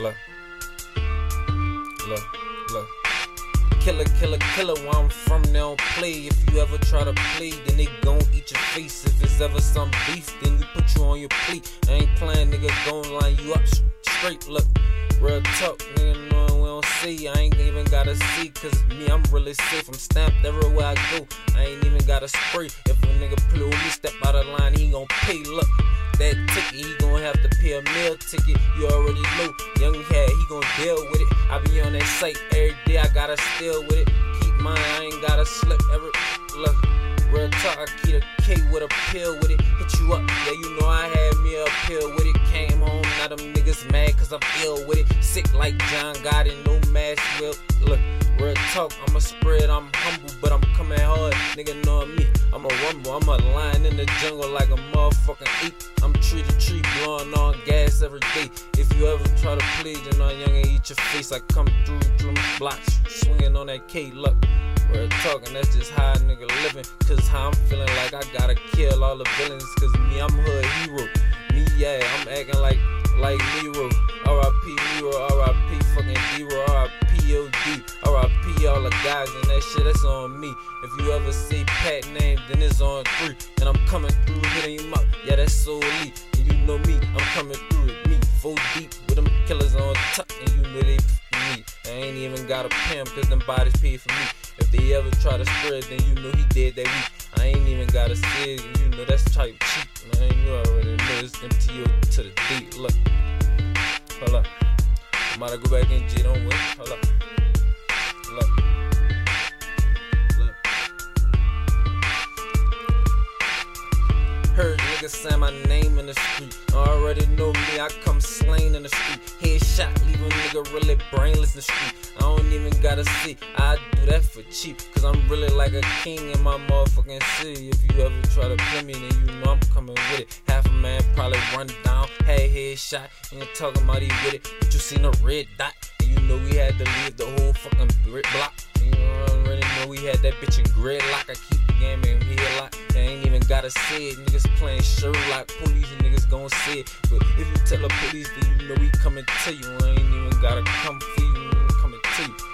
Look. Look. Look. Killer, killer, killer, where I'm from, they don't play. If you ever try to play, then they gon' eat your face. If it's ever some beef, then we put you on your plate. I ain't playing, nigga, gon' line you up straight. Look, real talk, nigga, know we don't see. I ain't even gotta see, cause me, I'm really safe. I'm stamped everywhere I go. I ain't even gotta spray. If a nigga play with me, step out of line, he gon' pay. Look, that ticket, he gon' have to pay a meal ticket. You already know, young head, he gon' deal with it. I be on that site every day, I gotta steal with it. Keep mine, I ain't gotta slip every. Look, real talk, I keep a K with a pill with it. Hit you up, yeah, you know I had me a pill with it. Came home, now them niggas mad cause I'm ill with it. Sick like John Gotti, no mask will. Look, real talk, I'm a spread, I'm humble, but I'm coming hard. Nigga know me, I'm a rumble, I'm a lion in the jungle like a motherfucking ape. I'm tree to tree, blowing on gas every day. If you ever try to plead, then I young and eat your face. I come through, through blocks, swinging on that K. Look, real talking, that's just how a nigga living. Cause how I'm feeling like I gotta kill all the villains. Cause me, I'm hood hero. Me, yeah, I'm acting like like Nero. R.I.P. Nero, R.I.P. fucking Nero, guys and that shit, that's on me. If you ever see Pat name, then it's on three. And I'm coming through, hitting him up. Yeah, that's so elite. And you know me, I'm coming through it. Me, full deep with them killers on top, and you know they me. I ain't even got a pimp, cause them bodies pay for me. If they ever try to spread, then you know he dead that week. I ain't even gotta say you know that's type cheap. Man, you already know it's MTO to the D. Look, hold up. I'm about to go back and G, don't wait. Hold up. Look. Heard niggas say my name in the street. Already know me, I come slain in the street. Headshot, leave a nigga really brainless in the street. I don't even gotta see, I do that for cheap. Cause I'm really like a king in my motherfucking city. If you ever try to play me, then you know I'm coming with it. Half a man probably run down, had headshot. Ain't talking about he with it. But you seen a red dot, and you know we had to leave the whole fucking block. We had that bitch in gridlock. I keep the game in lot. I ain't even gotta say it. Niggas playing Sherlock. Police and niggas gon' say it. But if you tell the police, then you know we coming to you. I ain't even gotta come for you. Coming to you.